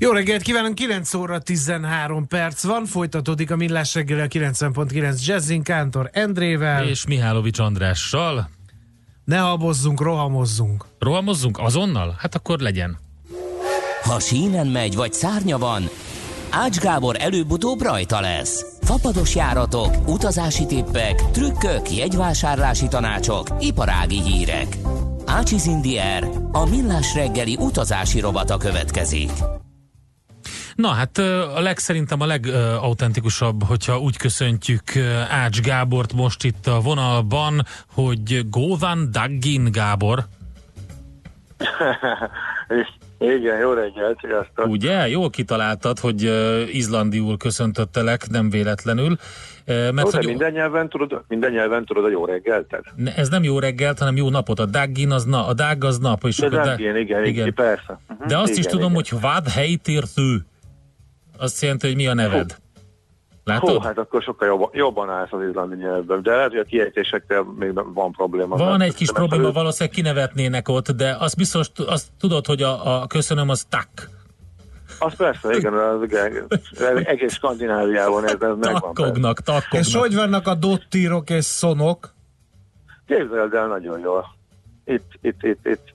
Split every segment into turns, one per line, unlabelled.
Jó reggelt kívánunk, 9 óra 13 perc van, folytatódik a Millás reggel a 90.9 Jazzin Kántor Endrével.
És Mihálovics Andrással.
Ne habozzunk, rohamozzunk.
Rohamozzunk azonnal? Hát akkor legyen.
Ha sínen megy, vagy szárnya van, Ács Gábor előbb-utóbb rajta lesz. Fapados járatok, utazási tippek, trükkök, jegyvásárlási tanácsok, iparági hírek. Ácsiz Indier, a millás reggeli utazási rovata következik.
Na hát a leg, szerintem a legautentikusabb, hogyha úgy köszöntjük Ács Gábort most itt a vonalban, hogy Góvan Daggin Gábor.
Igen, jó reggelt, sziasztok.
Ugye? Jól kitaláltad, hogy izlandiul köszöntöttelek, nem véletlenül.
Mert jó, hogy minden, nyelven tudod, minden nyelven tudod a jó reggeltet?
Ne, ez nem jó reggelt, hanem jó napot. A daggin az, na, a dag az nap. És
De daggin, igen, igen, igen, persze.
Uh-huh, De azt
igen,
is tudom,
igen.
hogy vad helytértő. Azt jelenti, hogy mi a neved. Látod?
Hú, hát akkor sokkal jobban, jobban állsz az izlandi nyelvben, de lehet, hogy a kiejtésekkel még van probléma.
Van egy kis probléma,
ő...
valószínűleg kinevetnének ott, de azt biztos, azt tudod, hogy a, a köszönöm az tak.
Az persze, igen, az, igen, egész Skandináviában ez, ez megvan.
Takkognak, takkognak.
És hogy vannak a dottírok és szonok?
Képzeld el nagyon jól. Itt, itt, itt, itt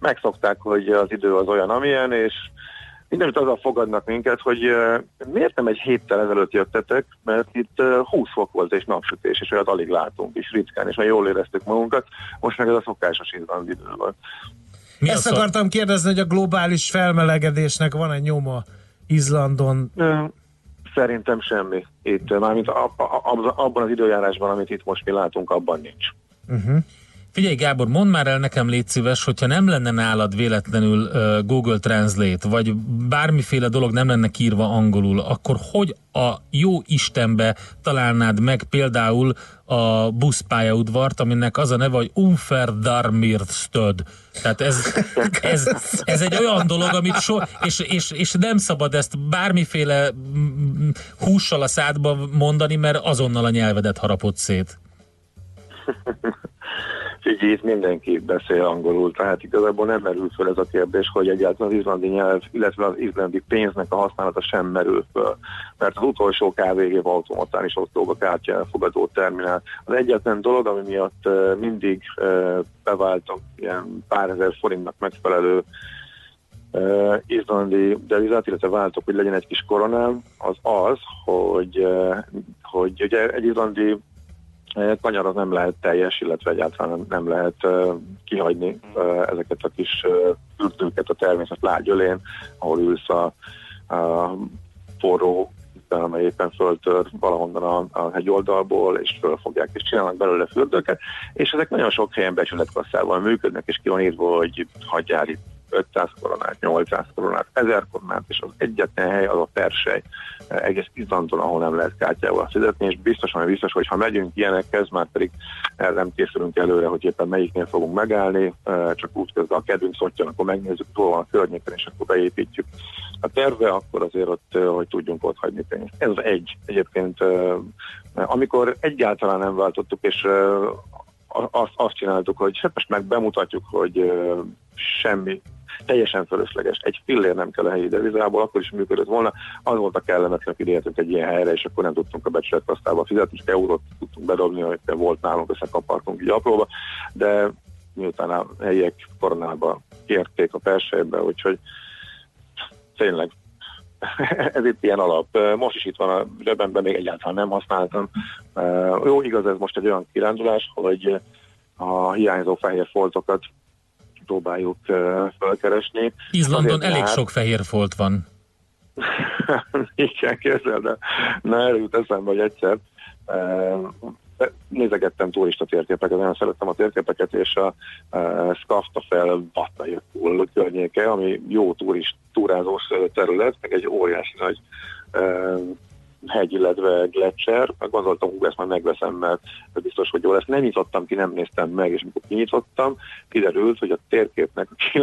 megszokták, hogy az idő az olyan, amilyen, és mindenütt azzal fogadnak minket, hogy miért nem egy héttel ezelőtt jöttetek, mert itt uh, 20 fok volt és napsütés, és olyat alig látunk, és ritkán, és már jól éreztük magunkat, most meg ez a szokásos izlandi idő van.
Mi Ezt akartam kérdezni, hogy a globális felmelegedésnek van-e nyoma Izlandon?
Szerintem semmi. Itt, mármint abban az időjárásban, amit itt most mi látunk, abban nincs.
Uh-huh. Figyelj Gábor, mondd már el nekem légy szíves, hogyha nem lenne nálad véletlenül Google Translate, vagy bármiféle dolog nem lenne írva angolul, akkor hogy a jó Istenbe találnád meg például a buszpályaudvart, aminek az a neve, hogy Unferdarmirstöd. Tehát ez, ez, ez egy olyan dolog, amit so, és, és, és nem szabad ezt bármiféle hússal a szádba mondani, mert azonnal a nyelvedet harapod szét.
Figyelj, itt mindenki beszél angolul, tehát igazából nem merül föl ez a kérdés, hogy egyáltalán az izlandi nyelv, illetve az izlandi pénznek a használata sem merül föl. Mert az utolsó KVG automatán is ott dolg a kártya elfogadó terminál. Az egyetlen dolog, ami miatt mindig beváltak ilyen pár ezer forintnak megfelelő uh, izlandi devizát, illetve váltok, hogy legyen egy kis koronám, az az, hogy, uh, hogy ugye egy izlandi kanyar az nem lehet teljes, illetve egyáltalán nem lehet uh, kihagyni ezeket a kis uh, fürdőket a természet lágyölén, ahol ülsz a, a forró amely éppen föltör valahonnan a, a hegyoldalból, és fölfogják, és csinálnak belőle fürdőket, és ezek nagyon sok helyen becsületkasszával működnek, és ki van írva, hogy hagyjál itt 500 koronát, 800 koronát, 1000 koronát, és az egyetlen hely az a persely, egész Izlandon, ahol nem lehet kártyával fizetni, és biztosan, biztos, hogy ha megyünk ilyenekhez, már pedig nem készülünk előre, hogy éppen melyiknél fogunk megállni, csak úgy közben a kedvünk szottyan, akkor megnézzük, hol van a környéken, és akkor beépítjük a terve, akkor azért ott, hogy tudjunk ott hagyni pénzt. Ez egy. Egyébként, amikor egyáltalán nem váltottuk, és azt, azt csináltuk, hogy hát most meg bemutatjuk, hogy semmi teljesen fölösleges. Egy fillér nem kell a helyi devizából, akkor is működött volna. Az volt a kellemetlen, hogy értünk egy ilyen helyre, és akkor nem tudtunk a becsületkasztába fizetni, csak eurót tudtunk bedobni, hogy volt nálunk, összekapartunk így apróba, de miután a helyiek koronába kérték a persejbe, úgyhogy tényleg ez itt ilyen alap. Most is itt van a zsebemben, még egyáltalán nem használtam. Jó, igaz, ez most egy olyan kirándulás, hogy a hiányzó fehér foltokat próbáljuk uh, felkeresni.
Izlandon elég már... sok fehér folt van.
Igen, képzeld el. Na, erről jut eszembe, hogy egyszer uh, nézegettem turista térképeket, nagyon szerettem a térképeket, és a, a Skaftafel Batajökull környéke, ami jó turist, túrázós terület, meg egy óriási nagy hegy, illetve gletszer. Gondoltam, hogy ezt már megveszem, mert biztos, hogy jó lesz. Nem nyitottam ki, nem néztem meg, és amikor kinyitottam, kiderült, hogy a térképnek a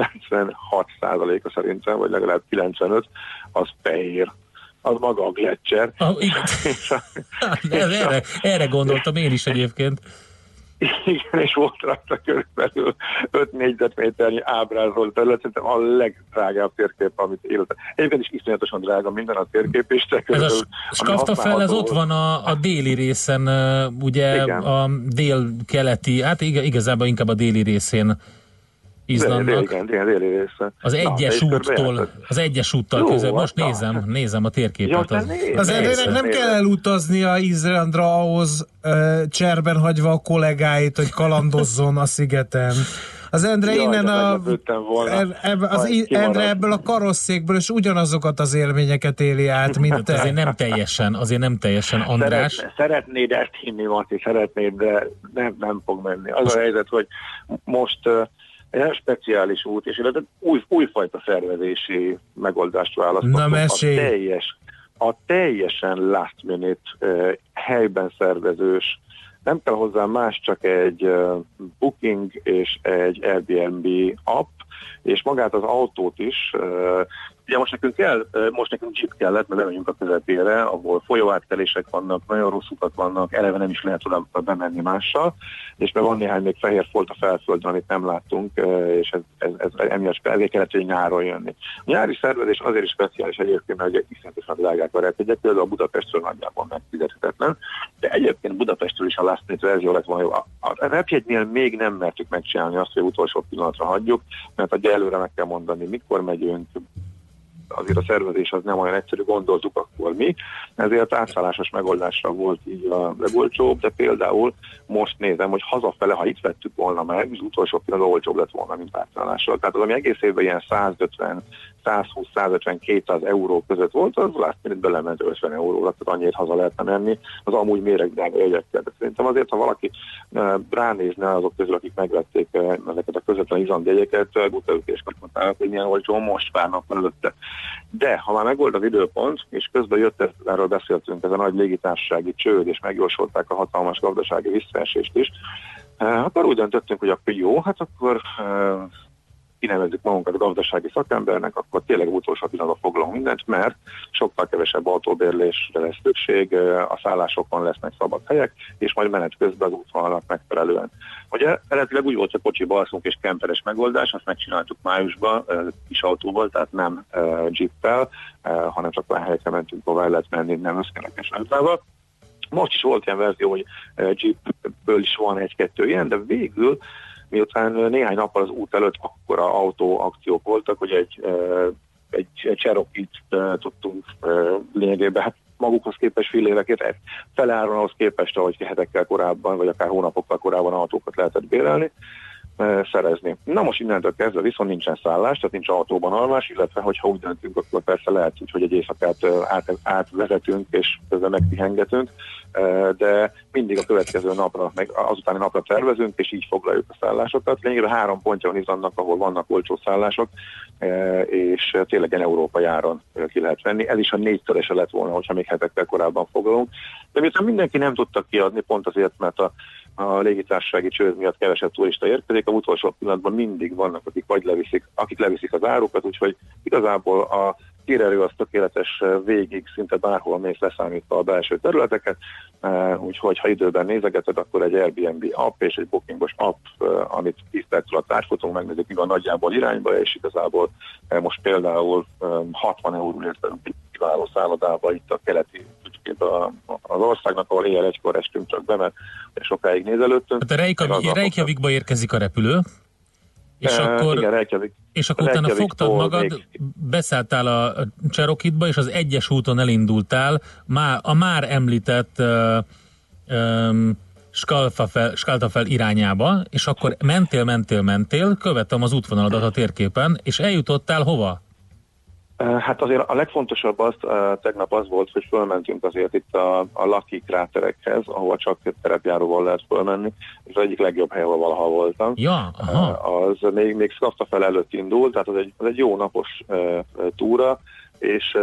96%-a szerintem, vagy legalább 95, az fehér az maga a gletszer.
Ah, igen. erre, erre gondoltam én is egyébként.
Igen, és volt rajta körülbelül 5 négyzetméternyi ábrázolt terület, szerintem a legdrágább térkép, amit életem. Egyébként is iszonyatosan drága minden a térkép, és te
Ez a Skafta fel, ez ott van a, a déli részen, ugye Igen. a dél-keleti, hát igazából inkább a déli részén Izlandnak.
Igen, igen, déli része.
Az egyes Na, úttól, az egyes úttal közel. Most na, nézem, nézem a térképet.
Ja, az, néz, az Endrének nem kell elutaznia Izlandra ahhoz uh, cserben hagyva a kollégáit, hogy kalandozzon a szigeten. Az Endre Jaj, innen a, volna, eb, az Endre ebből a karosszékből és ugyanazokat az élményeket éli át, mint hát te.
Azért nem teljesen, azért nem teljesen, András.
Szeret, szeretnéd ezt hinni, Marti, szeretnéd, de nem, nem fog menni. Az most, a helyzet, hogy most egy speciális út, és illetve új, újfajta szervezési megoldást választottunk. A teljes, a teljesen last minute uh, helyben szervezős, nem kell hozzá más, csak egy uh, booking és egy Airbnb app, és magát az autót is uh, Ugye most nekünk kell, most nekünk jeep kellett, mert bemegyünk a közepére, ahol folyóátkelések vannak, nagyon rossz utak vannak, eleve nem is lehet oda bemenni mással, és mert van néhány még fehér folt a felföldön, amit nem láttunk, és ez, ez, ez emiatt ezért kellett, hogy nyáron jönni. A nyári szervezés azért is speciális egyébként, mert iszonyatosan drágák a repjegyek, például a Budapestről nagyjából megfizethetetlen, de egyébként Budapestről is a last minute verzió lett volna jó. A repjegynél még nem mertük megcsinálni azt, hogy utolsó pillanatra hagyjuk, mert ugye előre meg kell mondani, mikor megyünk, azért a szervezés az nem olyan egyszerű, gondoltuk akkor mi, ezért átszállásos megoldásra volt így a legolcsóbb, de például most nézem, hogy hazafele, ha itt vettük volna meg, az utolsó pillanat olcsóbb lett volna, mint átszállással. Tehát az, ami egész évben ilyen 150 120-150-200 euró között volt, az last minute belement 50 euróra, tehát annyit haza lehetne menni, az amúgy méregdrága jegyekkel. De szerintem azért, ha valaki ránézne azok közül, akik megvették ezeket a közvetlen izlandi jegyeket, és kaphatnának, hogy milyen olcsó most várnak előtte. De ha már megvolt az időpont, és közben jött, ezt, erről beszéltünk, ez a nagy légitársasági csőd, és megjósolták a hatalmas gazdasági visszaesést is, akkor úgy döntöttünk, hogy akkor jó, hát akkor kinevezzük magunkat gazdasági szakembernek, akkor tényleg utolsó pillanatban foglalunk mindent, mert sokkal kevesebb autóbérlésre lesz szükség, a szállásokon lesznek szabad helyek, és majd menet közben az útvonalnak megfelelően. Ugye eredetileg úgy volt, hogy kocsiba alszunk és kemperes megoldás, azt megcsináltuk májusban kis autóval, tehát nem jeeppel, hanem csak olyan helyekre mentünk, ahol lehet menni, nem összkerekes autóval. Most is volt ilyen verzió, hogy Jeepből is van egy-kettő ilyen, de végül miután néhány nappal az út előtt akkora autó akciók voltak, hogy egy, egy, egy Cherokee-t tudtunk lényegében, hát magukhoz képest fillérekért, feláron ahhoz képest, ahogy hetekkel korábban, vagy akár hónapokkal korábban autókat lehetett bérelni, szerezni. Na most innentől kezdve viszont nincsen szállás, tehát nincs autóban alvás, illetve hogyha úgy döntünk, akkor persze lehet hogy egy éjszakát át, átvezetünk és közben megpihengetünk, de mindig a következő napra, meg azutáni napra tervezünk, és így foglaljuk a szállásokat. Lényegében három pontja van annak, ahol vannak olcsó szállások, és tényleg egy európai áron ki lehet venni. Ez is a négyszerese lett volna, hogyha még hetekkel korábban foglalunk. De miután mindenki nem tudta kiadni, pont azért, mert a a légitársasági csőd miatt kevesebb turista érkezik, a utolsó pillanatban mindig vannak, akik vagy leviszik, akik leviszik az árukat, úgyhogy igazából a kérerő az tökéletes végig, szinte bárhol mész leszámítva a belső területeket, úgyhogy ha időben nézegeted, akkor egy Airbnb app és egy bookingos app, amit 10 perc alatt átfutunk, megnézzük, mi nagyjából irányba, és igazából most például 60 euróért kiváló szállodába itt a keleti az országnak, ahol éjjel egykor estünk csak be, mert sokáig nézelődtünk.
Tehát a Reykjavikba érkezik a repülő, és e, akkor, igen, Reykjavik. és akkor utána fogtad magad, még... beszálltál a Cserokitba, és az egyes úton elindultál má, a már említett uh, um, Skaltafel, Skaltafel irányába, és akkor mentél, mentél, mentél, követtem az útvonaladat a térképen, és eljutottál hova?
Hát azért a legfontosabb az, tegnap az volt, hogy fölmentünk azért itt a, a Lucky kráterekhez, ahova csak terepjáróval lehet fölmenni, és az egyik legjobb hely, ahol valaha voltam.
Ja, aha.
Az még, még Skafta fel előtt indult, tehát az egy, az egy jó napos túra, és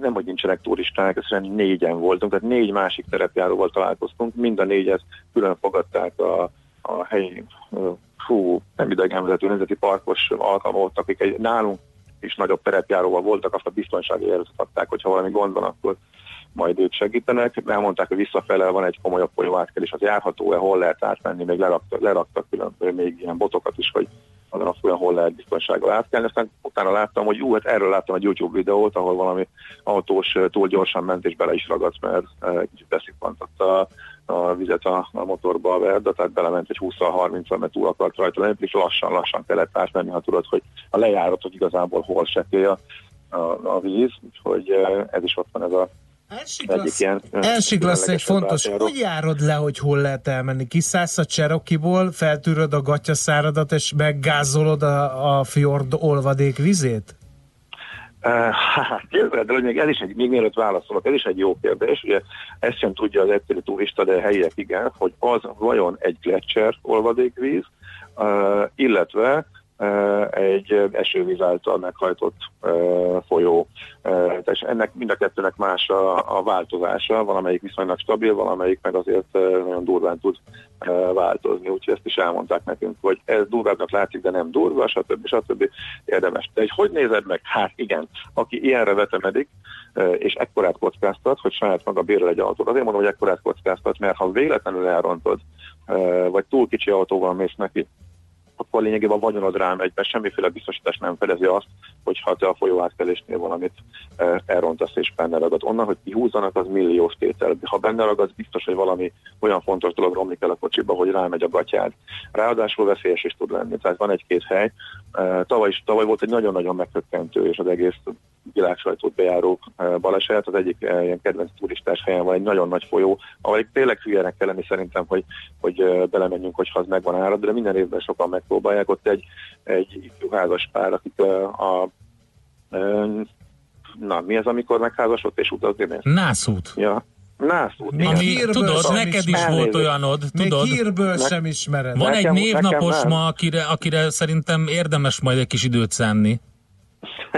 nem, hogy nincsenek turisták, egyszerűen négyen voltunk, tehát négy másik terepjáróval találkoztunk, mind a négyet külön fogadták a, a helyi, fú, nem idegenvezető nemzeti parkos alkalmazottak, akik egy, nálunk is nagyobb terepjáróval voltak, azt a biztonsági jelzőt adták, hogyha valami gond van, akkor majd ők segítenek. Elmondták, hogy visszafele van egy komolyabb folyóátkelés, az járható-e, hol lehet átmenni, még leraktak, leraktak külön még ilyen botokat is, hogy azon a folyam hol lehet biztonsággal átkelni. Aztán utána láttam, hogy jó, hát erről láttam egy YouTube videót, ahol valami autós túl gyorsan ment és bele is ragadt, mert kicsit beszippantott a, a vizet a, a motorba a verda, tehát belement egy 20-30-al, mert túl akart rajta lenni, és lassan-lassan kellett átmenni, ha tudod, hogy a lejáratot igazából hol sekély a, a, a víz, úgyhogy ez is ott van ez a
Elsiklasz egy fontos, átjáró. hogy járod le, hogy hol lehet elmenni? Kiszállsz a Cserokiból, feltűröd a gatyaszáradat, és meggázolod a, a fjord olvadék vizét?
Hát képzeld el, még ez is egy, még mielőtt válaszolok, ez is egy jó kérdés, ugye ezt sem tudja az egyszerű turista, de helyiek igen, hogy az vajon egy gletszer olvadékvíz, illetve egy esővíz által meghajtott folyó. Tehát ennek mind a kettőnek más a, a változása, valamelyik viszonylag stabil, valamelyik meg azért nagyon durván tud változni, úgyhogy ezt is elmondták nekünk, hogy ez durvábbnak látszik, de nem durva, stb. stb. érdemes. De egy hogy nézed meg? Hát igen, aki ilyenre vetemedik, és ekkorát kockáztat, hogy saját maga bérel egy autót. Azért mondom, hogy ekkorát kockáztat, mert ha véletlenül elrontod, vagy túl kicsi autóval mész neki, akkor lényegében a vagyonod rám egyben semmiféle biztosítás nem fedezi azt, hogyha te a folyóátkelésnél valamit e, elrontasz és benne ragad. Onnan, hogy kihúzzanak, az milliós tétel. Ha benne ragad, biztos, hogy valami olyan fontos dolog romlik el a kocsiba, hogy rámegy a gatyád. Ráadásul veszélyes is tud lenni. Tehát van egy-két hely. E, tavaly, is, tavaly volt egy nagyon-nagyon megkökkentő, és az egész világsajtót bejáró e, baleset. Az egyik ilyen kedvenc turistás helyen van egy nagyon nagy folyó, ahol tényleg hülyenek kell lenni szerintem, hogy, hogy belemenjünk, hogyha az megvan árad, de minden évben sokan megpróbálják. Ott egy, egy házas pár, akik a, a na, mi az, amikor megházasodott és utazni?
Nászút.
Ja, Nászút.
Még Ami, tudod, neked is elnézést. volt olyanod, tudod.
Még hírből ne, sem ismered.
Van nekem, egy névnapos ma, akire, akire szerintem érdemes majd egy kis időt szánni.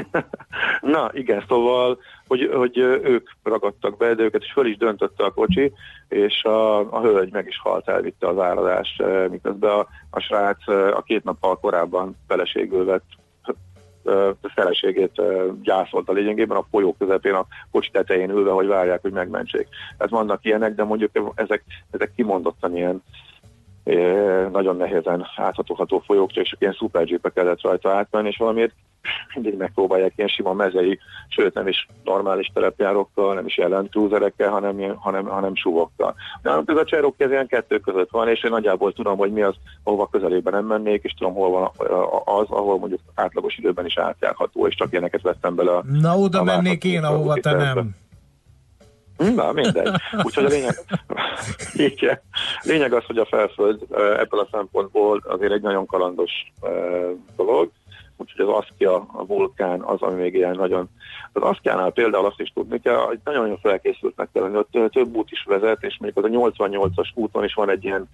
Na, igen, szóval, hogy, hogy ők ragadtak be, de őket is föl is döntötte a kocsi, és a, a hölgy meg is halt, elvitte az áradást, miközben a, a srác a két nappal korábban feleségül vett feleségét gyászolta lényegében a folyó közepén a kocsi tetején ülve, hogy várják, hogy megmentsék. Ez vannak ilyenek, de mondjuk ezek, ezek kimondottan ilyen nagyon nehézen áthatóható folyók, és ilyen szupergépek kellett rajta átmenni, és valamiért mindig megpróbálják ilyen sima mezei, sőt nem is normális terepjárókkal, nem is ilyen hanem, hanem, hanem suvokkal. Nálunk ez a cserok ez ilyen kettő között van, és én nagyjából tudom, hogy mi az, ahova közelében nem mennék, és tudom, hol van az, ahol mondjuk átlagos időben is átjárható, és csak ilyeneket vettem bele. A,
Na oda a mennék én, ahova te nem.
Na, mindegy. Úgyhogy a lényeg, igen. lényeg az, hogy a felföld ebből a szempontból azért egy nagyon kalandos dolog, úgyhogy az Aszkia, a vulkán az, ami még ilyen nagyon... Az Aszkiánál például azt is tudni kell, hogy nagyon-nagyon felkészültnek kell lenni, ott több út is vezet, és mondjuk az a 88-as úton is van egy ilyen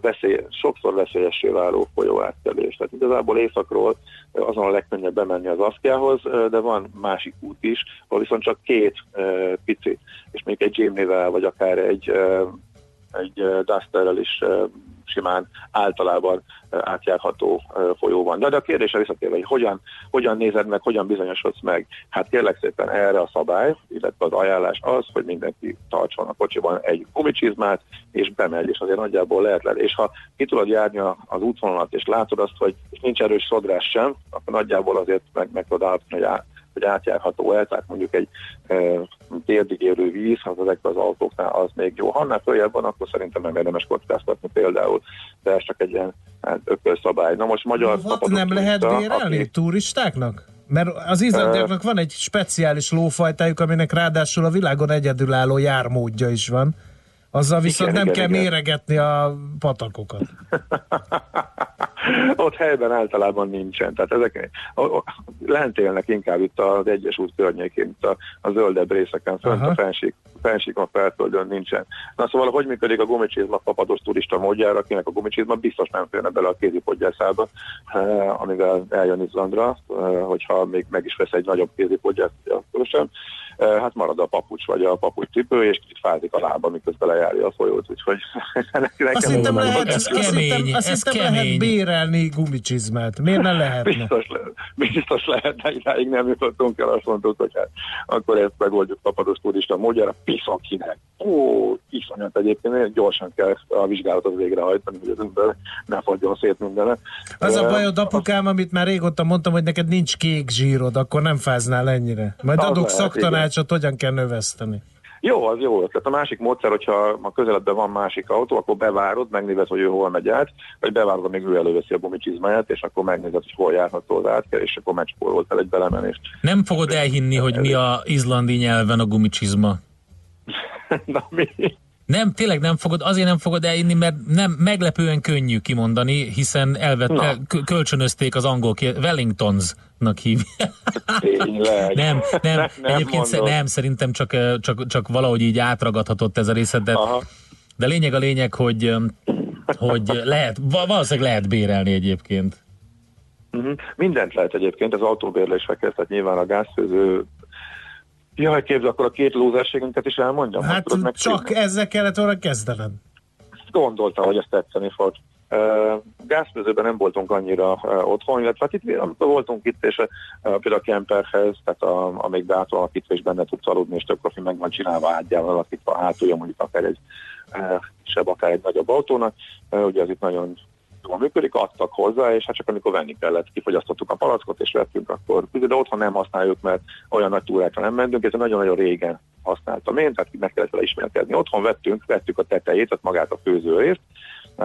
veszély, sokszor veszélyessé váló folyó átkelés. Tehát igazából északról azon a legkönnyebb bemenni az Aszkiához, de van másik út is, ahol viszont csak két pici, és még egy Jimny-vel, vagy akár egy egy Dusterrel is simán általában átjárható folyó van. De, de a kérdésre visszatérve, hogy hogyan, hogyan nézed meg, hogyan bizonyosodsz meg? Hát kérlek szépen erre a szabály, illetve az ajánlás az, hogy mindenki tartson a kocsiban egy gumicsizmát, és bemegy, és azért nagyjából lehet le. És ha ki tudod járni az útvonalat, és látod azt, hogy nincs erős szodrás sem, akkor nagyjából azért meg, meg tudod állapítani, hogy hogy átjárható el, tehát mondjuk egy e, térdig érő víz, az ezekben az autóknál az még jó. Ha annál följebb van, akkor szerintem nem érdemes kockáztatni például, de ez csak egy ilyen hát, ökölszabály. Na most magyar
What, Nem lehet bérelni aki... turistáknak? Mert az izlandiaknak van egy speciális lófajtájuk, aminek ráadásul a világon egyedülálló jármódja is van. Azzal viszont igen, nem igen, kell igen. méregetni a patakokat.
ott helyben általában nincsen. Tehát ezek lent élnek inkább itt az Egyesült környékén, itt a, a zöldebb részeken, fönt Aha. a fenség, fensíkon felföldön nincsen. Na szóval, hogy működik a gumicsizma papados turista módjára, akinek a gumicsizma biztos nem férne bele a kézipodgyászába, eh, amivel eljön Izlandra, eh, hogyha még meg is vesz egy nagyobb kézipodgyát, akkor sem hát marad a papucs vagy a papucs cipő, és kicsit fázik a lába, miközben lejárja a folyót, úgyhogy
nekem azt hittem lehet, ez kemény, azt ez kemény. lehet bérelni gumicsizmát. Miért nem lehetne?
Biztos, lehet, biztos lehetne, idáig nem jutottunk el, azt mondtuk, hogy hát akkor ezt megoldjuk papados turista módjára, piszok kinek. Ó, iszonyat egyébként, gyorsan kell a vizsgálatot végrehajtani, hogy az ember ne fagyjon szét mindenet.
Az a bajod, apukám, amit már régóta mondtam, hogy neked nincs kék zsírod, akkor nem fáznál ennyire. Majd adok szaktanács tanácsot hogyan kell növeszteni?
Jó, az jó ötlet. A másik módszer, hogyha a közeledben van másik autó, akkor bevárod, megnézed, hogy ő hol megy át, vagy bevárod, amíg ő előveszi a gumicsizmáját, és akkor megnézed, hogy hol járható az átkel, és akkor megspórolt el egy belemenést.
Nem fogod elhinni, hogy mi a izlandi nyelven a gumicsizma.
Na mi?
Nem, tényleg nem fogod, azért nem fogod elinni, mert nem meglepően könnyű kimondani, hiszen elvette, kölcsönözték az angol ki, Wellingtonsnak hívják. nem, nem, ne, nem egyébként mondod. nem, szerintem csak, csak, csak valahogy így átragadhatott ez a részlet, de, de lényeg a lényeg, hogy, hogy lehet, valószínűleg lehet bérelni egyébként.
Uh-huh. Mindent lehet egyébként, az autóbérlésre kezd, tehát nyilván a gázfőző Jaj, képzel, akkor a két lúzerségünket is elmondjam?
Hát csak csinálni? ezzel kellett volna kezdened.
Gondoltam, hogy ezt tetszeni fog. Uh, gázfőzőben nem voltunk annyira uh, otthon, illetve hát itt, amikor voltunk itt, és uh, például a Kemperhez, tehát a, amíg be itt és benne tudsz aludni, és tök profi meg van csinálva átjával alakítva a hátulja, mondjuk akár egy uh, sebb, akár egy nagyobb autónak. Ugye az itt nagyon jól működik, adtak hozzá, és hát csak amikor venni kellett, kifogyasztottuk a palackot, és vettünk, akkor de otthon nem használjuk, mert olyan nagy túrákra nem mentünk, ez nagyon-nagyon régen használtam én, tehát meg kellett vele ismerkedni. Otthon vettünk, vettük a tetejét, tehát magát a főzőrészt, e,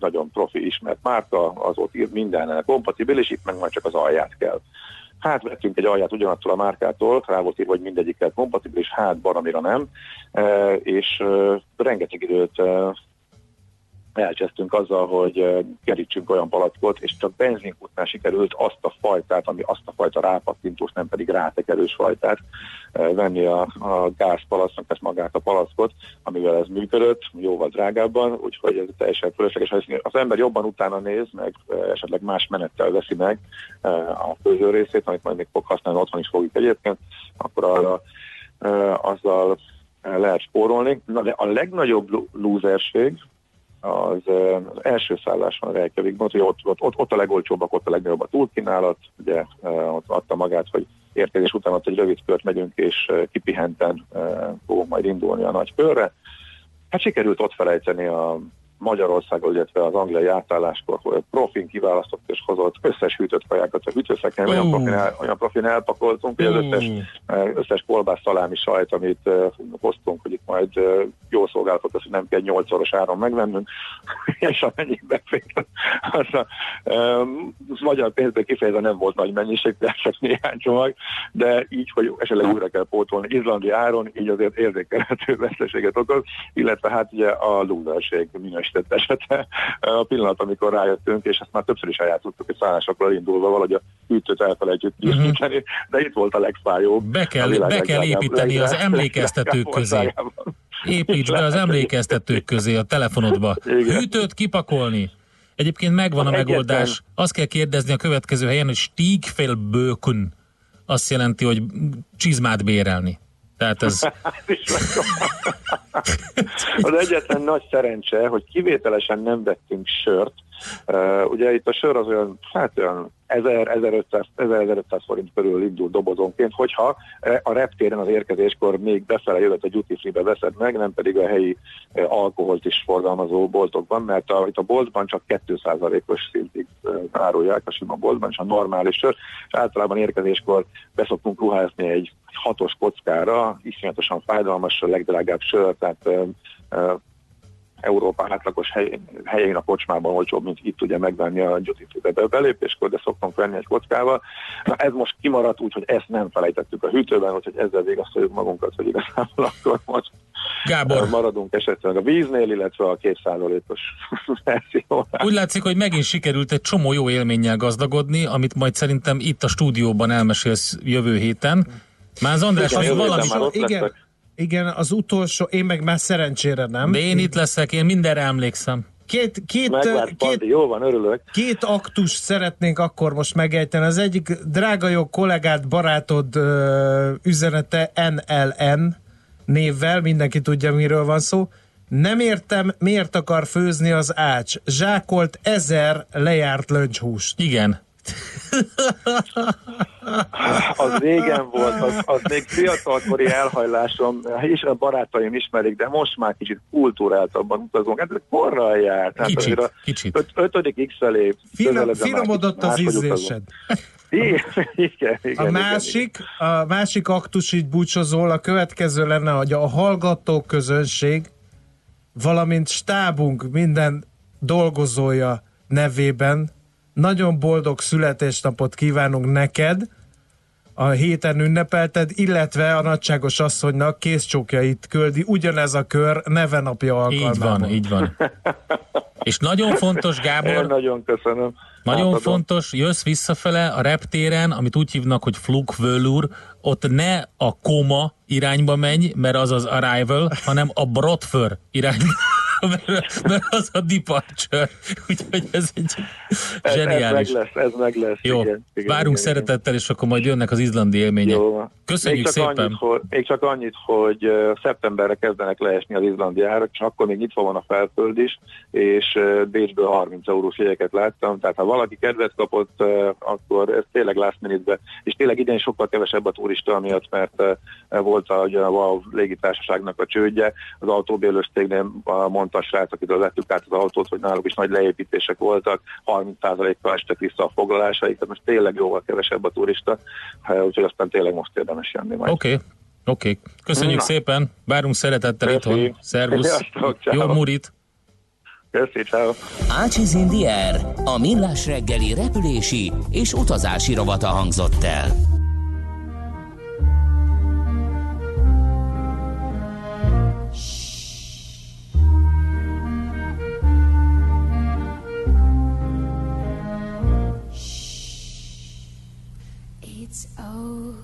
nagyon profi ismert márka, az ott írt minden kompatibilis, itt meg majd csak az alját kell. Hát vettünk egy alját ugyanattól a márkától, rá volt írva, hogy mindegyikkel kompatibilis, hát baromira nem, e, és e, rengeteg időt elcsesztünk azzal, hogy kerítsünk olyan palackot, és csak benzinkútnál sikerült azt a fajtát, ami azt a fajta rápattintós, nem pedig rátekerős fajtát venni a, a gázpalacknak, ezt magát a palackot, amivel ez működött, jóval drágábban, úgyhogy ez teljesen fölösleges. Ha az ember jobban utána néz, meg esetleg más menettel veszi meg a főző részét, amit majd még fog használni, otthon is fogjuk egyébként, akkor arra azzal lehet spórolni. Na de a legnagyobb lúzerség, az, az első szállás van Reykjavikban, hogy ott, ott, ott, ott a legolcsóbbak, ott a legnagyobb a túlkínálat, ugye ott adta magát, hogy érkezés után ott egy rövid kört megyünk, és kipihenten fogunk majd indulni a nagy körre. Hát sikerült ott felejteni a Magyarországon, illetve az angliai átálláskor, profin kiválasztott és hozott összes hűtött kajákat a hűtőszeknél, olyan, profin el, olyan profin elpakoltunk, hogy az összes, eh, összes kolbász szalámi sajt, amit uh, hoztunk, hogy itt majd uh, jó szolgálatot, hogy nem kell 8 szoros áron megvennünk, és amennyi befért, az a um, magyar pénzben kifejezve nem volt nagy mennyiség, de csak néhány csomag, de így, hogy esetleg újra kell pótolni izlandi áron, így azért érzékelhető veszteséget okoz, illetve hát ugye a lúzerség minőség minősített esete a pillanat, amikor rájöttünk, és ezt már többször is eljátszottuk, hogy szállásokra indulva valahogy a hűtőt elfelejtjük uh-huh. de itt volt a legfájóbb.
Be kell, be kell építeni az emlékeztetők közé. Építs be az emlékeztetők közé a telefonodba. Igen. Hűtőt kipakolni. Egyébként megvan a, a megoldás. Azt kell kérdezni a következő helyen, hogy Stiegfelbökön azt jelenti, hogy csizmát bérelni. Tehát ez...
az egyetlen nagy szerencse, hogy kivételesen nem vettünk sört. Ugye itt a sör az olyan, hát olyan 1000-1500 forint körül indul dobozonként, hogyha a reptéren az érkezéskor még befele jövet a duty free-be veszed meg, nem pedig a helyi alkoholt is forgalmazó boltokban, mert a, itt a boltban csak 2%-os szintig árulják a sima boltban, és a normális sör, és általában érkezéskor beszoktunk ruházni egy hatos kockára, iszonyatosan fájdalmas, a legdrágább sör, tehát Európa átlagos hely, helyén a kocsmában olcsóbb, mint itt ugye megvenni a free belépéskor, de szoktunk venni egy kockával. Na ez most kimaradt, úgyhogy ezt nem felejtettük a hűtőben, úgyhogy ezzel végasztoljuk magunkat, hogy igazából akkor most
Gábor.
maradunk esetleg a víznél, illetve a kétszázalékos verziónál.
Úgy látszik, hogy megint sikerült egy csomó jó élménnyel gazdagodni, amit majd szerintem itt a stúdióban elmesélsz jövő héten. Már az András, igen,
az valami... Már igen, igen, az utolsó, én meg már szerencsére nem.
De én itt leszek, én mindenre emlékszem.
Két, két,
két, Pandi, jó van, örülök.
Két aktus szeretnénk akkor most megejteni. Az egyik drága jó kollégát, barátod ö, üzenete NLN névvel, mindenki tudja, miről van szó. Nem értem, miért akar főzni az ács. Zsákolt ezer lejárt löncshúst.
Igen.
Az régen volt, az, az még fiatalkori elhajlásom, és a barátaim ismerik, de most már kicsit kultúráltabban utazunk. Hát korral járt. Hát
kicsit, a kicsit.
Öt, ötödik X felé
Finom, finomodott az ízlésed.
Igen, igen, igen,
a másik, igen. a másik aktus így búcsozol, a következő lenne, hogy a hallgató közönség, valamint stábunk minden dolgozója nevében nagyon boldog születésnapot kívánunk neked, a héten ünnepelted, illetve a nagyságos asszonynak készcsókjait küldi ugyanez a kör nevenapja alkalmával.
Így van, így van. És nagyon fontos, Gábor. Én
nagyon köszönöm.
Nagyon Átadom. fontos, jössz visszafele a reptéren, amit úgy hívnak, hogy Flugvölur, ott ne a koma irányba menj, mert az az arrival, hanem a Brotför irányba mert, mert az a departure. Úgyhogy ez egy zseniális.
Ez, ez meg lesz, ez meg lesz.
Jó, igen, igen, várunk igen, szeretettel, és akkor majd jönnek az izlandi élmények. Jó. Köszönjük még szépen.
Annyit, hogy, még csak annyit, hogy szeptemberre kezdenek leesni az izlandi árak, és akkor még nyitva van a felföld is, és Bécsből 30 eurós jegyeket láttam, tehát ha valaki kedvet kapott, akkor ez tényleg last minute és tényleg idén sokkal kevesebb a turista miatt, mert volt a, a WOW légitársaságnak a csődje, az autóbérlős cégnél mondta a srác, akitől vettük át az autót, hogy náluk is nagy leépítések voltak, 30%-kal estek vissza a foglalásaik, tehát most tényleg jóval kevesebb a turista, úgyhogy aztán tényleg most érdemes jönni
majd. Oké. Okay. Oké, okay. köszönjük Na. szépen, várunk szeretettel Köszi. itthon. Szervusz, Sziasztok, jó murit!
Köszi, ciao.
Ácsiz Indier, a millás reggeli repülési és utazási rovata hangzott el.
Oh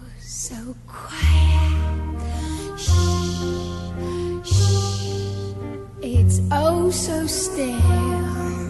so still. Shh,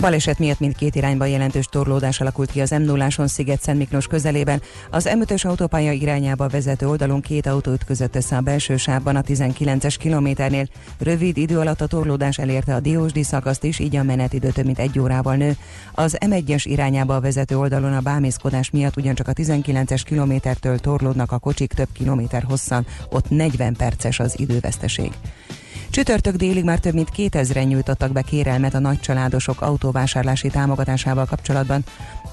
Baleset miatt mindkét irányban jelentős torlódás alakult ki az m 0 sziget Szent Miklós közelében. Az M5-ös autópálya irányába vezető oldalon két autó ütközött össze a belső sávban a 19-es kilométernél. Rövid idő alatt a torlódás elérte a Diósdi szakaszt is, így a menetidő több mint egy órával nő. Az M1-es irányába vezető oldalon a bámészkodás miatt ugyancsak a 19-es kilométertől torlódnak a kocsik több kilométer hosszan, ott 40 perces az időveszteség. Csütörtök délig már több mint 2000-en nyújtottak be kérelmet a nagycsaládosok autóvásárlási támogatásával kapcsolatban.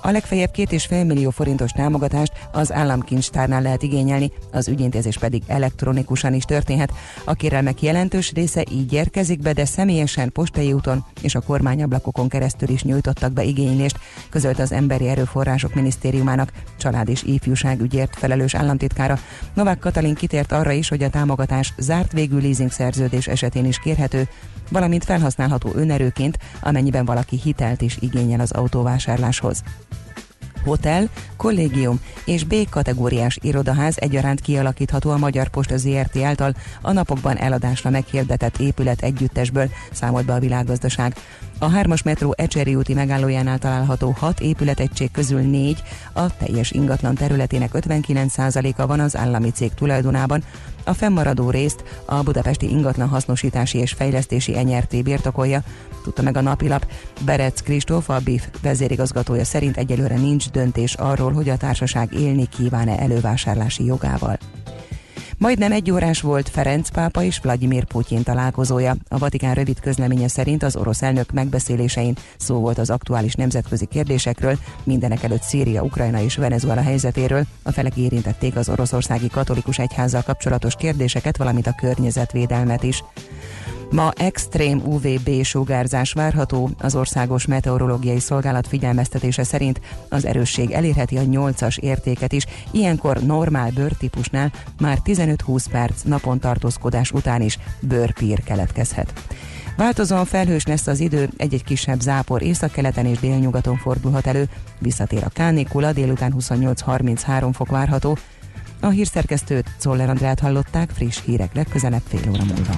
A legfeljebb két és fél millió forintos támogatást az államkincstárnál lehet igényelni, az ügyintézés pedig elektronikusan is történhet. A kérelmek jelentős része így érkezik be, de személyesen postai úton és a kormányablakokon keresztül is nyújtottak be igénylést, közölt az Emberi Erőforrások Minisztériumának család és ifjúságügyért felelős államtitkára. Novák Katalin kitért arra is, hogy a támogatás zárt végű leasing szerződés esetén is kérhető, valamint felhasználható önerőként, amennyiben valaki hitelt is igényel az autóvásárláshoz hotel, kollégium és B-kategóriás irodaház egyaránt kialakítható a Magyar Posta ZRT által a napokban eladásra meghirdetett épület együttesből, számolt be a világgazdaság. A 3-as metró Ecseri úti megállójánál található 6 épületegység közül 4, a teljes ingatlan területének 59%-a van az állami cég tulajdonában, a fennmaradó részt a Budapesti Ingatlan Hasznosítási és Fejlesztési NRT birtokolja, tudta meg a napilap. Berec Kristóf, a BIF vezérigazgatója szerint egyelőre nincs döntés arról, hogy a társaság élni kíván-e elővásárlási jogával. Majdnem egy órás volt Ferenc pápa és Vladimir Putyin találkozója. A Vatikán rövid közleménye szerint az orosz elnök megbeszélésein szó volt az aktuális nemzetközi kérdésekről, mindenek előtt Szíria, Ukrajna és Venezuela helyzetéről. A felek érintették az oroszországi katolikus egyházzal kapcsolatos kérdéseket, valamint a környezetvédelmet is. Ma extrém UVB sugárzás várható, az Országos Meteorológiai Szolgálat figyelmeztetése szerint az erősség elérheti a 8-as értéket is, ilyenkor normál bőrtípusnál már 15-20 perc napon tartózkodás után is bőrpír keletkezhet. Változóan felhős lesz az idő, egy-egy kisebb zápor északkeleten és délnyugaton fordulhat elő, visszatér a kánikula, délután 28-33 fok várható. A hírszerkesztőt Czoller Andrát hallották, friss hírek legközelebb fél óra múlva.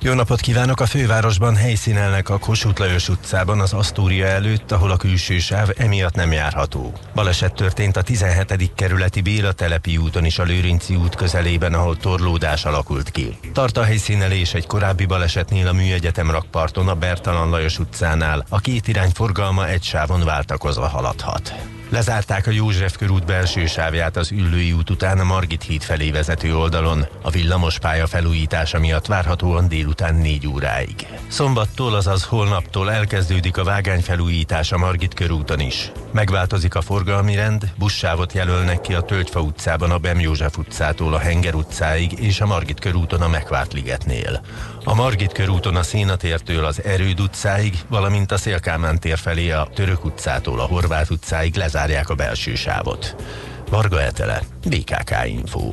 jó napot kívánok! A fővárosban helyszínelnek a Kossuth Lajos utcában az Asztúria előtt, ahol a külső sáv emiatt nem járható. Baleset történt a 17. kerületi Béla telepi úton is a Lőrinci út közelében, ahol torlódás alakult ki. Tart a helyszínelés egy korábbi balesetnél a Műegyetem rakparton a Bertalan Lajos utcánál. A két irány forgalma egy sávon váltakozva haladhat. Lezárták a József körút belső sávját az Üllői út után a Margit híd felé vezető oldalon. A villamos pálya felújítása miatt várhatóan délután 4 óráig. Szombattól, azaz holnaptól elkezdődik a vágány felújítás a Margit körúton is. Megváltozik a forgalmi rend, buszsávot jelölnek ki a Tölgyfa utcában a Bem József utcától a Henger utcáig és a Margit körúton a Megvárt ligetnél. A Margit körúton a Szénatértől az Erőd utcáig, valamint a Szélkámán tér felé a Török utcától a Horváth utcáig lezárják a belső sávot. Varga Etele, BKK Info.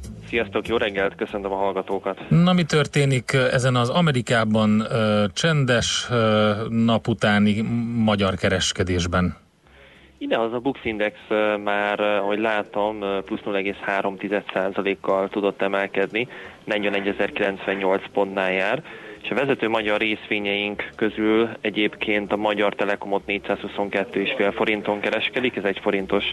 Sziasztok, jó reggelt, köszöntöm a hallgatókat.
Na, mi történik ezen az Amerikában uh, csendes uh, nap utáni magyar kereskedésben?
Ide az a Bux Index már, ahogy látom, plusz 0,3%-kal tudott emelkedni, 41.098 pontnál jár és a vezető magyar részvényeink közül egyébként a Magyar Telekomot 422,5 forinton kereskedik, ez egy forintos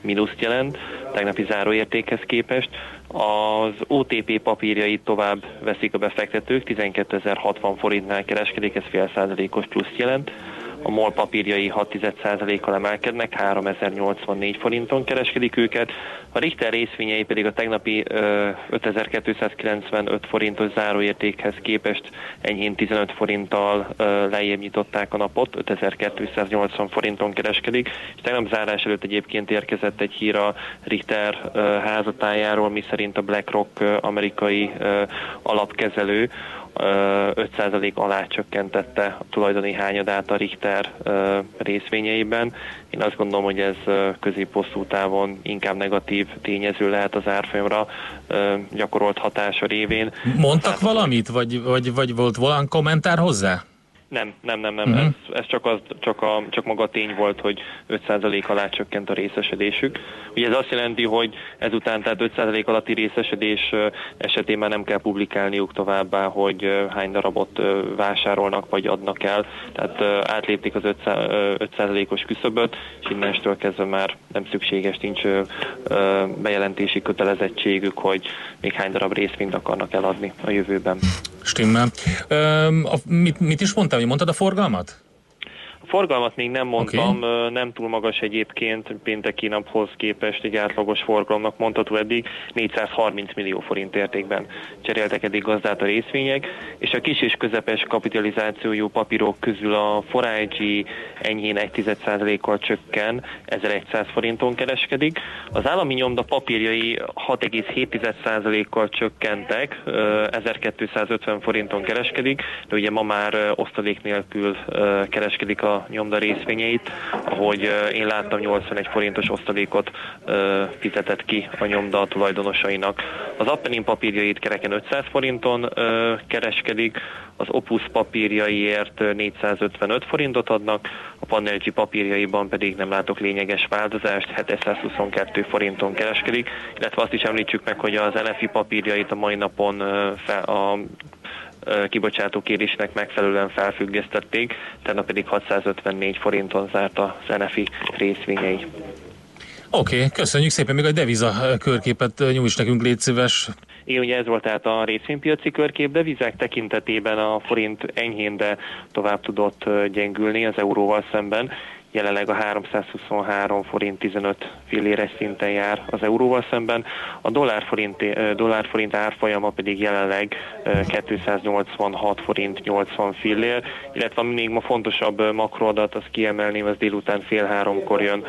mínuszt jelent, tegnapi záróértékhez képest. Az OTP papírjait tovább veszik a befektetők, 12.060 forintnál kereskedik, ez fél százalékos plusz jelent a MOL papírjai 6,1%-kal emelkednek, 3084 forinton kereskedik őket, a Richter részvényei pedig a tegnapi 5295 forintos záróértékhez képest enyhén 15 forinttal lejjebb nyitották a napot, 5280 forinton kereskedik, és tegnap zárás előtt egyébként érkezett egy hír a Richter házatájáról, miszerint a BlackRock amerikai alapkezelő 5% alá csökkentette a tulajdoni hányadát a Richter részvényeiben. Én azt gondolom, hogy ez közép-hosszú távon inkább negatív tényező lehet az árfolyamra gyakorolt hatása révén.
Mondtak valamit, vagy, vagy, vagy volt valami kommentár hozzá?
Nem, nem, nem, nem. Uh-huh. Ez, ez csak, az, csak, a, csak maga a tény volt, hogy 5% alá csökkent a részesedésük. Ugye ez azt jelenti, hogy ezután tehát 5% alatti részesedés esetén már nem kell publikálniuk továbbá, hogy hány darabot vásárolnak vagy adnak el. Tehát átlépték az 5%-os küszöböt, és innenstől kezdve már nem szükséges, nincs bejelentési kötelezettségük, hogy még hány darab részvényt akarnak eladni a jövőben.
Stimmel. mit, mit is mondtál, hogy mondtad a forgalmat?
Forgalmat még nem mondtam, okay. nem túl magas egyébként pénteki naphoz képest egy átlagos forgalomnak mondható eddig, 430 millió forint értékben cseréltek eddig gazdát a részvények, és a kis és közepes kapitalizációjú papírok közül a Forágyi enyhén 1,1%-kal csökken, 1100 forinton kereskedik. Az állami nyomda papírjai 6,7%-kal csökkentek, 1250 forinton kereskedik, de ugye ma már osztalék nélkül kereskedik a nyomda részvényeit, ahogy én láttam 81 forintos osztalékot fizetett ki a nyomda tulajdonosainak. Az Appenin papírjait kereken 500 forinton kereskedik, az Opus papírjaiért 455 forintot adnak, a Panelgi papírjaiban pedig nem látok lényeges változást, 722 forinton kereskedik, illetve azt is említsük meg, hogy az NFI papírjait a mai napon a kibocsátó kérésnek megfelelően felfüggesztették, tegnap pedig 654 forinton zárt a NFI részvényei.
Oké, okay, köszönjük szépen, még a deviza körképet nyújts nekünk, légy szíves.
Igen, ugye ez volt tehát a részvénypiaci körkép, de vizek tekintetében a forint enyhén, de tovább tudott gyengülni az euróval szemben jelenleg a 323 forint 15 filléres szinten jár az euróval szemben, a dollárforint, dollárforint árfolyama pedig jelenleg 286 forint 80 fillér, illetve még ma fontosabb makroadat, az kiemelném, az délután fél háromkor jön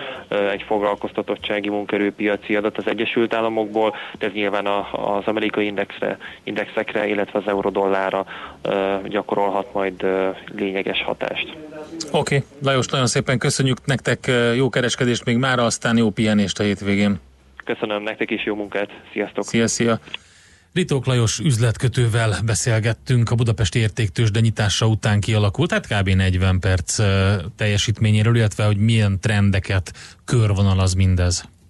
egy foglalkoztatottsági munkerőpiaci adat az Egyesült Államokból, de ez nyilván az amerikai indexre, indexekre, illetve az eurodollára gyakorolhat majd lényeges hatást.
Oké, okay. Lajos, nagyon szépen köszönjük nektek, jó kereskedést még mára, aztán jó pihenést a hétvégén.
Köszönöm nektek is jó munkát, sziasztok!
Szia, szia! Ritók Lajos üzletkötővel beszélgettünk a Budapesti értéktősde nyitása után kialakult, tehát kb. 40 perc teljesítményéről, illetve hogy milyen trendeket körvonalaz mindez.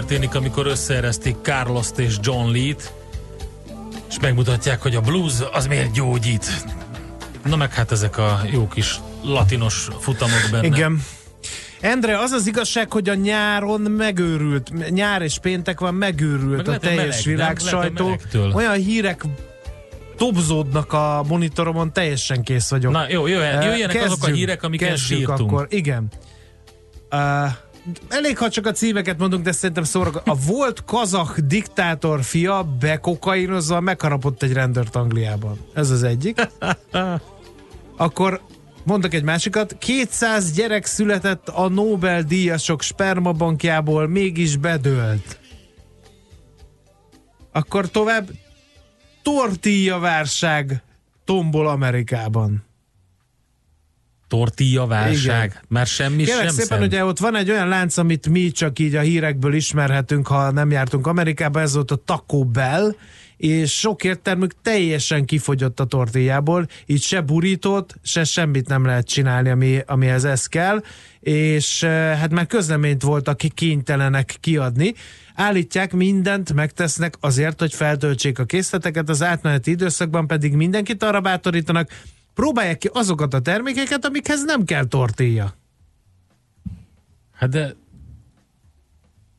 Történik, amikor összeeresztik carlos és John Lee-t, és megmutatják, hogy a blues az miért gyógyít. Na meg hát ezek a jó kis latinos futamok benne.
Igen. Endre, az az igazság, hogy a nyáron megőrült, nyár és péntek van, megőrült meg a teljes meleg, világ nem? sajtó. Olyan hírek topzódnak a monitoromon, teljesen kész vagyok.
Na jó, jöjjenek kezdjünk, azok a hírek, amiket sírtunk. Akkor,
igen. Uh, elég, ha csak a címeket mondunk, de szerintem szóra. A volt kazak diktátor fia bekokainozva megharapott egy rendőrt Angliában. Ez az egyik. Akkor mondok egy másikat. 200 gyerek született a Nobel-díjasok spermabankjából, mégis bedőlt. Akkor tovább tortilla válság tombol Amerikában.
Tortilla válság? Igen. Már semmi Kérlek sem
szépen, szem. ugye ott van egy olyan lánc, amit mi csak így a hírekből ismerhetünk, ha nem jártunk Amerikába, ez volt a Taco Bell, és sok értelmük teljesen kifogyott a tortillából, így se burítót, se semmit nem lehet csinálni, ami, amihez ez kell, és eh, hát már közleményt voltak kénytelenek kiadni. Állítják, mindent megtesznek azért, hogy feltöltsék a készleteket, az átmeneti időszakban pedig mindenkit arra bátorítanak, próbálják ki azokat a termékeket, amikhez nem kell tortilla.
Hát de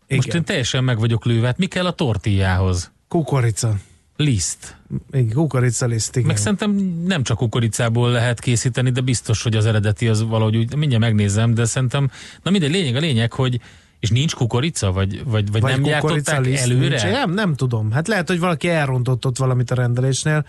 igen. Most én teljesen meg vagyok lőve. Hát mi kell a tortillához?
Kukorica.
Liszt.
Igen, kukorica liszt, igen.
Meg szerintem nem csak kukoricából lehet készíteni, de biztos, hogy az eredeti az valahogy úgy, mindjárt megnézem, de szerintem, na mindegy, lényeg a lényeg, hogy és nincs kukorica, vagy, vagy, vagy, vagy nem gyártották előre? Nincs.
Nem, nem tudom. Hát lehet, hogy valaki elrontott ott valamit a rendelésnél,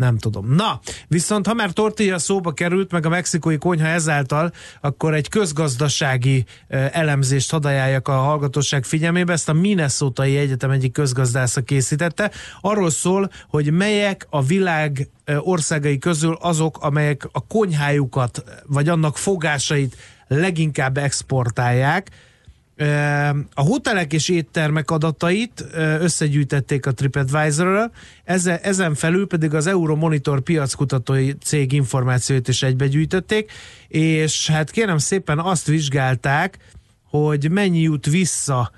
nem tudom. Na, viszont ha már tortilla szóba került, meg a mexikói konyha ezáltal, akkor egy közgazdasági elemzést hadd ajánljak a hallgatóság figyelmébe. Ezt a minnesota Egyetem egyik közgazdásza készítette. Arról szól, hogy melyek a világ országai közül azok, amelyek a konyhájukat, vagy annak fogásait leginkább exportálják a hotelek és éttermek adatait összegyűjtették a TripAdvisor-ről, ezen felül pedig az Euromonitor piackutatói cég információit is egybegyűjtötték, és hát kérem szépen azt vizsgálták, hogy mennyi jut vissza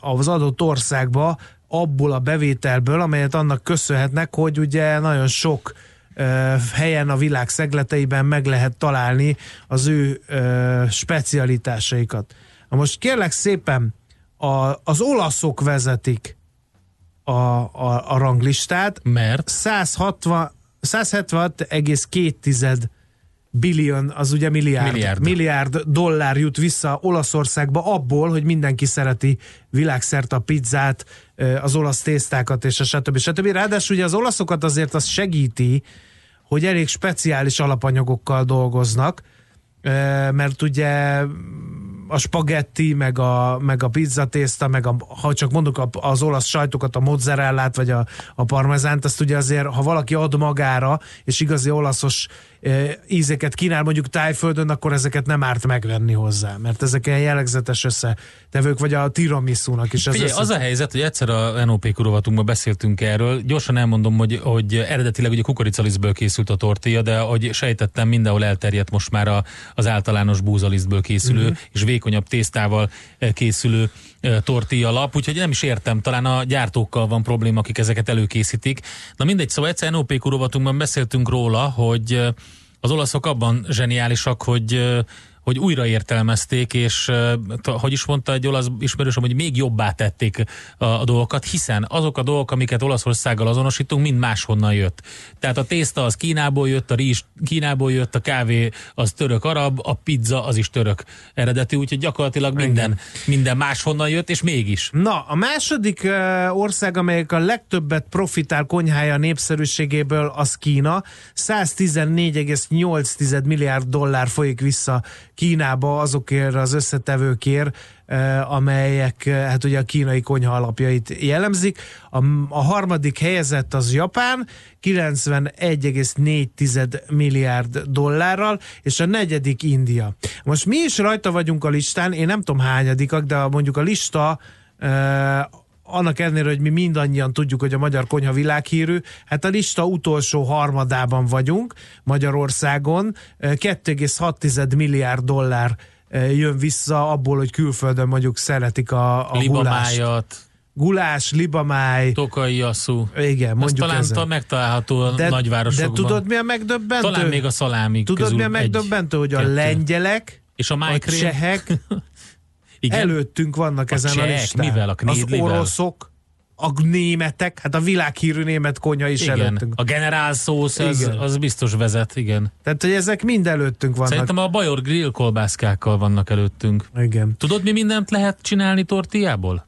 az adott országba abból a bevételből, amelyet annak köszönhetnek, hogy ugye nagyon sok helyen a világ szegleteiben meg lehet találni az ő specialitásaikat. Na most kérlek szépen, a, az olaszok vezetik a, a, a ranglistát.
Mert?
160, 176,2 billion, az ugye milliárd, milliárd. milliárd dollár jut vissza Olaszországba abból, hogy mindenki szereti világszerte a pizzát, az olasz tésztákat és a stb. stb. Ráadásul ugye az olaszokat azért az segíti, hogy elég speciális alapanyagokkal dolgoznak, mert ugye a spagetti, meg a, meg a pizzatészta, meg a, ha csak mondjuk az olasz sajtokat, a mozzarellát, vagy a, a parmezánt, azt ugye azért, ha valaki ad magára, és igazi olaszos ízeket kínál mondjuk tájföldön, akkor ezeket nem árt megvenni hozzá, mert ezek ilyen jellegzetes összetevők, vagy a tiramisu-nak is.
Ez Figyelj, össze... az a helyzet, hogy egyszer a NOP kurovatunkban beszéltünk erről, gyorsan elmondom, hogy, hogy eredetileg ugye kukoricalisztből készült a tortilla, de hogy sejtettem, mindenhol elterjedt most már a, az általános búzalisztből készülő, uh-huh. és vékonyabb tésztával készülő tortilla lap, úgyhogy nem is értem, talán a gyártókkal van probléma, akik ezeket előkészítik. Na mindegy, szóval egyszer NOP kurovatunkban beszéltünk róla, hogy az olaszok abban zseniálisak, hogy hogy újraértelmezték, és hogy is mondta egy olasz ismerősöm, hogy még jobbá tették a, a dolgokat, hiszen azok a dolgok, amiket Olaszországgal azonosítunk, mind máshonnan jött. Tehát a tészta az Kínából jött, a rizs Kínából jött, a kávé az török-arab, a pizza az is török eredetű, úgyhogy gyakorlatilag minden, minden máshonnan jött, és mégis.
Na, a második ország, amelyik a legtöbbet profitál konyhája népszerűségéből, az Kína. 114,8 milliárd dollár folyik vissza Kínába azokért az összetevőkért, eh, amelyek eh, hát ugye a kínai konyha alapjait jellemzik. A, a harmadik helyezett az Japán, 91,4 milliárd dollárral, és a negyedik India. Most mi is rajta vagyunk a listán, én nem tudom hányadikak, de mondjuk a lista eh, annak ellenére, hogy mi mindannyian tudjuk, hogy a magyar konyha világhírű, hát a lista utolsó harmadában vagyunk Magyarországon, 2,6 milliárd dollár jön vissza abból, hogy külföldön mondjuk szeretik a, a gulást. Gulás, libamáj.
Tokai asszú.
Igen, mondjuk
talán megtalálható a de, nagyvárosokban.
De tudod mi a megdöbbentő?
Talán még a szalámi
Tudod mi a megdöbbentő, hogy a lengyelek,
és a,
a csehek Igen? előttünk vannak a ezen csehek, a listán.
Mivel? A
Az oroszok, a németek, hát a világhírű német konyha is
igen.
előttünk.
A generál szósz, az, az biztos vezet, igen.
Tehát, hogy ezek mind előttünk vannak.
Szerintem a Bajor grill kolbászkákkal vannak előttünk.
Igen.
Tudod, mi mindent lehet csinálni tortillából?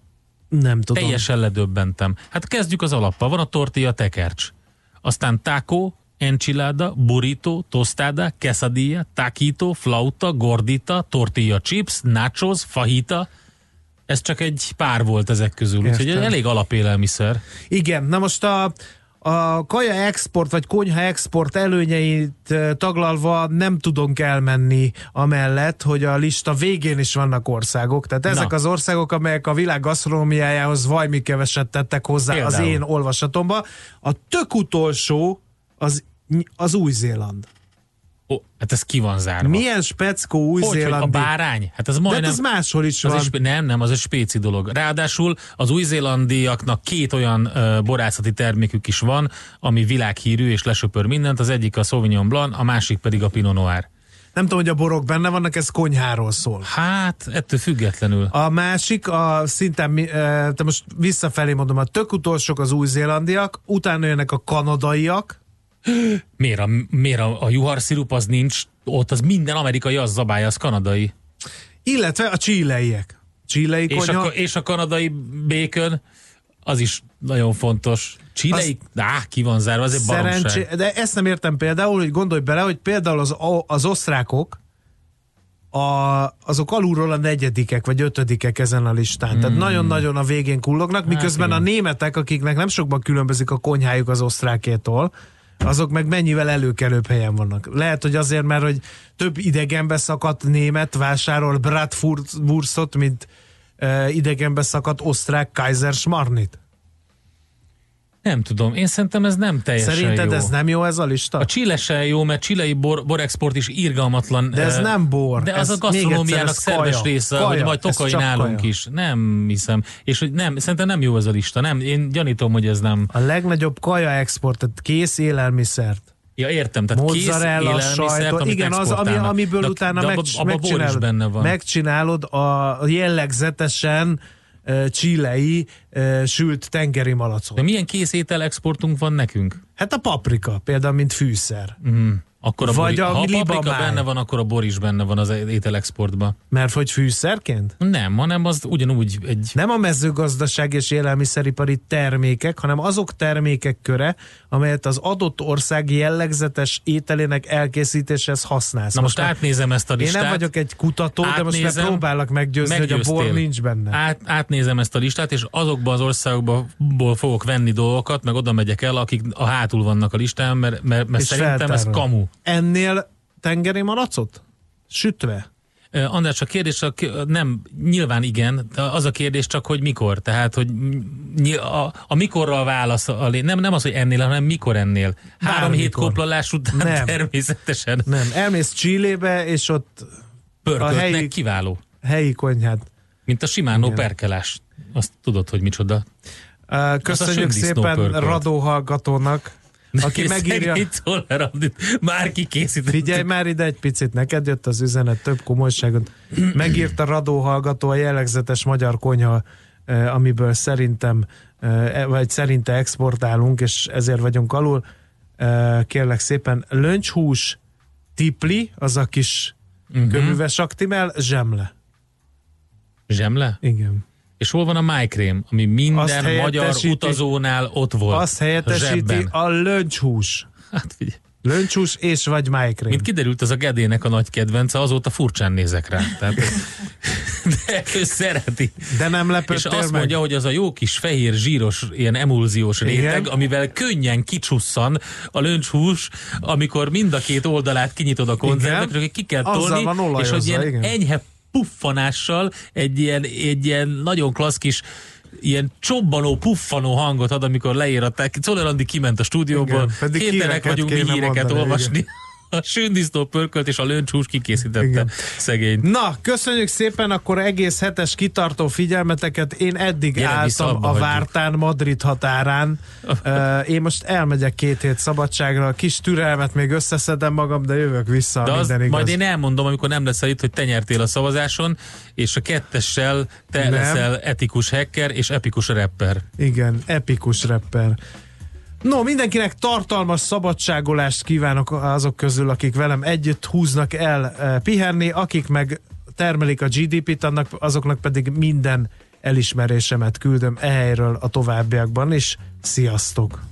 Nem tudom.
Teljesen ledöbbentem. Hát kezdjük az alappal. Van a tortilla tekercs. Aztán taco, enchilada, burrito, tostada, quesadilla, taquito, flauta, gordita, tortilla chips, nachos, fajita, ez csak egy pár volt ezek közül, úgyhogy elég alapélelmiszer.
Igen, na most a, a kaja export vagy konyha export előnyeit taglalva nem tudunk elmenni amellett, hogy a lista végén is vannak országok. Tehát ezek Na. az országok, amelyek a világ gasztronómiájához vajmi keveset tettek hozzá Például. az én olvasatomba. A tök utolsó az, az Új-Zéland.
Ó, hát ez ki van zárva.
Milyen speckó új-zélandi?
A bárány? Hát ez majdnem...
De hát ez máshol is van.
Egy, nem, nem, az egy spéci dolog. Ráadásul az új-zélandiaknak két olyan uh, borászati termékük is van, ami világhírű és lesöpör mindent. Az egyik a Sauvignon Blanc, a másik pedig a Pinot Noir.
Nem tudom, hogy a borok benne vannak, ez konyháról szól.
Hát, ettől függetlenül.
A másik, a szinten, te most visszafelé mondom, a tök utolsók az új-zélandiak, utána jönnek a kanadaiak,
Miért a, miért a, a juharszirup az nincs ott, az minden amerikai, az zabálja, az kanadai.
Illetve a csíleiek. Csílei
és a, és a kanadai békön, az is nagyon fontos. Csílei, az, á, ki van zárva, az egy szerencsé,
De ezt nem értem például, hogy gondolj bele, hogy például az, az osztrákok, a, azok alulról a negyedikek vagy ötödikek ezen a listán. Hmm. Tehát nagyon-nagyon a végén kullognak, miközben hát, a németek, akiknek nem sokban különbözik a konyhájuk az osztrákétól, azok meg mennyivel előkelőbb helyen vannak. Lehet, hogy azért, mert hogy több idegenbe szakadt német vásárol Bratwurstot, mint uh, idegenbe szakadt osztrák Kaiser Schmarnit.
Nem tudom, én szerintem ez nem teljesen
Szerinted
jó.
ez nem jó ez a lista?
A Chile se jó, mert csilei bor, borexport is irgalmatlan.
De ez uh, nem bor.
De az ez a gasztronómiának szerves kaja. része, kaja. hogy majd tokai nálunk kaja. is. Nem hiszem. És hogy nem, szerintem nem jó ez a lista. Nem, én gyanítom, hogy ez nem.
A legnagyobb kaja export, tehát kész élelmiszert.
Ja, értem, tehát Mozzarella, kész sajto,
igen, az, ami, amiből de, utána de, meg, abba, megcsinálod, benne van. megcsinálod a jellegzetesen csilei sült tengeri malacot.
De milyen kész étel exportunk van nekünk?
Hát a paprika, például, mint fűszer.
Mm. Akkor a Vagy bori, a ha a paprika benne van, akkor a bor is benne van az ételexportban.
Mert hogy fűszerként?
Nem, hanem az ugyanúgy egy...
Nem a mezőgazdaság és élelmiszeripari termékek, hanem azok termékek köre, amelyet az adott ország jellegzetes ételének elkészítéshez használsz.
Na most, most átnézem ezt a listát.
Én nem vagyok egy kutató, átnézem, de most próbálok meggyőzni, hogy a bor nincs benne.
Át, átnézem ezt a listát, és azokban az országokból fogok venni dolgokat, meg oda megyek el, akik a hátul vannak a listán, mert, mert, mert szerintem ez kamu.
Ennél tengeri malacot? Sütve?
András, a kérdés csak nem, nyilván igen, az a kérdés csak, hogy mikor. Tehát, hogy a, a mikorral válasz, a, nem, nem az, hogy ennél, hanem mikor ennél. Három Bármikor. hét koplalás után nem. természetesen.
Nem, elmész Csillébe, és ott
Pörköltnek a helyi, kiváló.
Helyi konyhát.
Mint a Simánó igen. perkelás. Azt tudod, hogy micsoda.
Köszönjük szépen pörkölt. Radó hallgatónak aki megírja...
már kikészített.
Figyelj már ide egy picit, neked jött az üzenet, több komolyságot. Megírta Radó hallgató a jellegzetes magyar konyha, amiből szerintem, eh, vagy szerinte exportálunk, és ezért vagyunk alul. Kérlek szépen, löncshús, tipli, az a kis uh-huh. köműves aktimel, zsemle.
Zsemle?
Igen.
És hol van a májkrém, ami minden magyar utazónál ott volt?
Azt helyettesíti zsebben. a löncshús.
Hát figyelj.
Löncshús és vagy májkrém.
Mint kiderült, az a Gedének a nagy kedvence, azóta furcsán nézek rá. Tehát, de ő szereti.
De nem lepődtél
És azt meg. mondja, hogy az a jó kis fehér, zsíros, ilyen emulziós réteg, Igen? amivel könnyen kicsusszan a löncshús, amikor mind a két oldalát kinyitod a konzervekről, ki kell tolni, és hogy ilyen igen. enyhe puffanással egy ilyen, egy ilyen nagyon klassz kis ilyen csobbanó, puffanó hangot ad, amikor leíratták. Czoller Andi kiment a stúdióból, képtelenek vagyunk mi híreket mondani, olvasni. Igen. a sűndisznó pörkölt és a löncsús kikészítette Igen. szegény.
Na, köszönjük szépen akkor egész hetes kitartó figyelmeteket. Én eddig Gyere álltam a Vártán Madrid határán. uh, én most elmegyek két hét szabadságra, a kis türelmet még összeszedem magam, de jövök vissza.
De az, igaz. majd én elmondom, amikor nem lesz itt, hogy te nyertél a szavazáson, és a kettessel te nem. leszel etikus hacker és epikus rapper.
Igen, epikus rapper. No, mindenkinek tartalmas szabadságolást kívánok azok közül, akik velem együtt húznak el e, pihenni, akik meg termelik a GDP-t, annak, azoknak pedig minden elismerésemet küldöm ehelyről a továbbiakban, és sziasztok!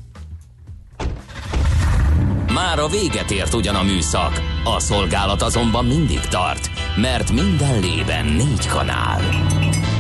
Már a véget ért ugyan a műszak, a szolgálat azonban mindig tart, mert minden lében négy kanál.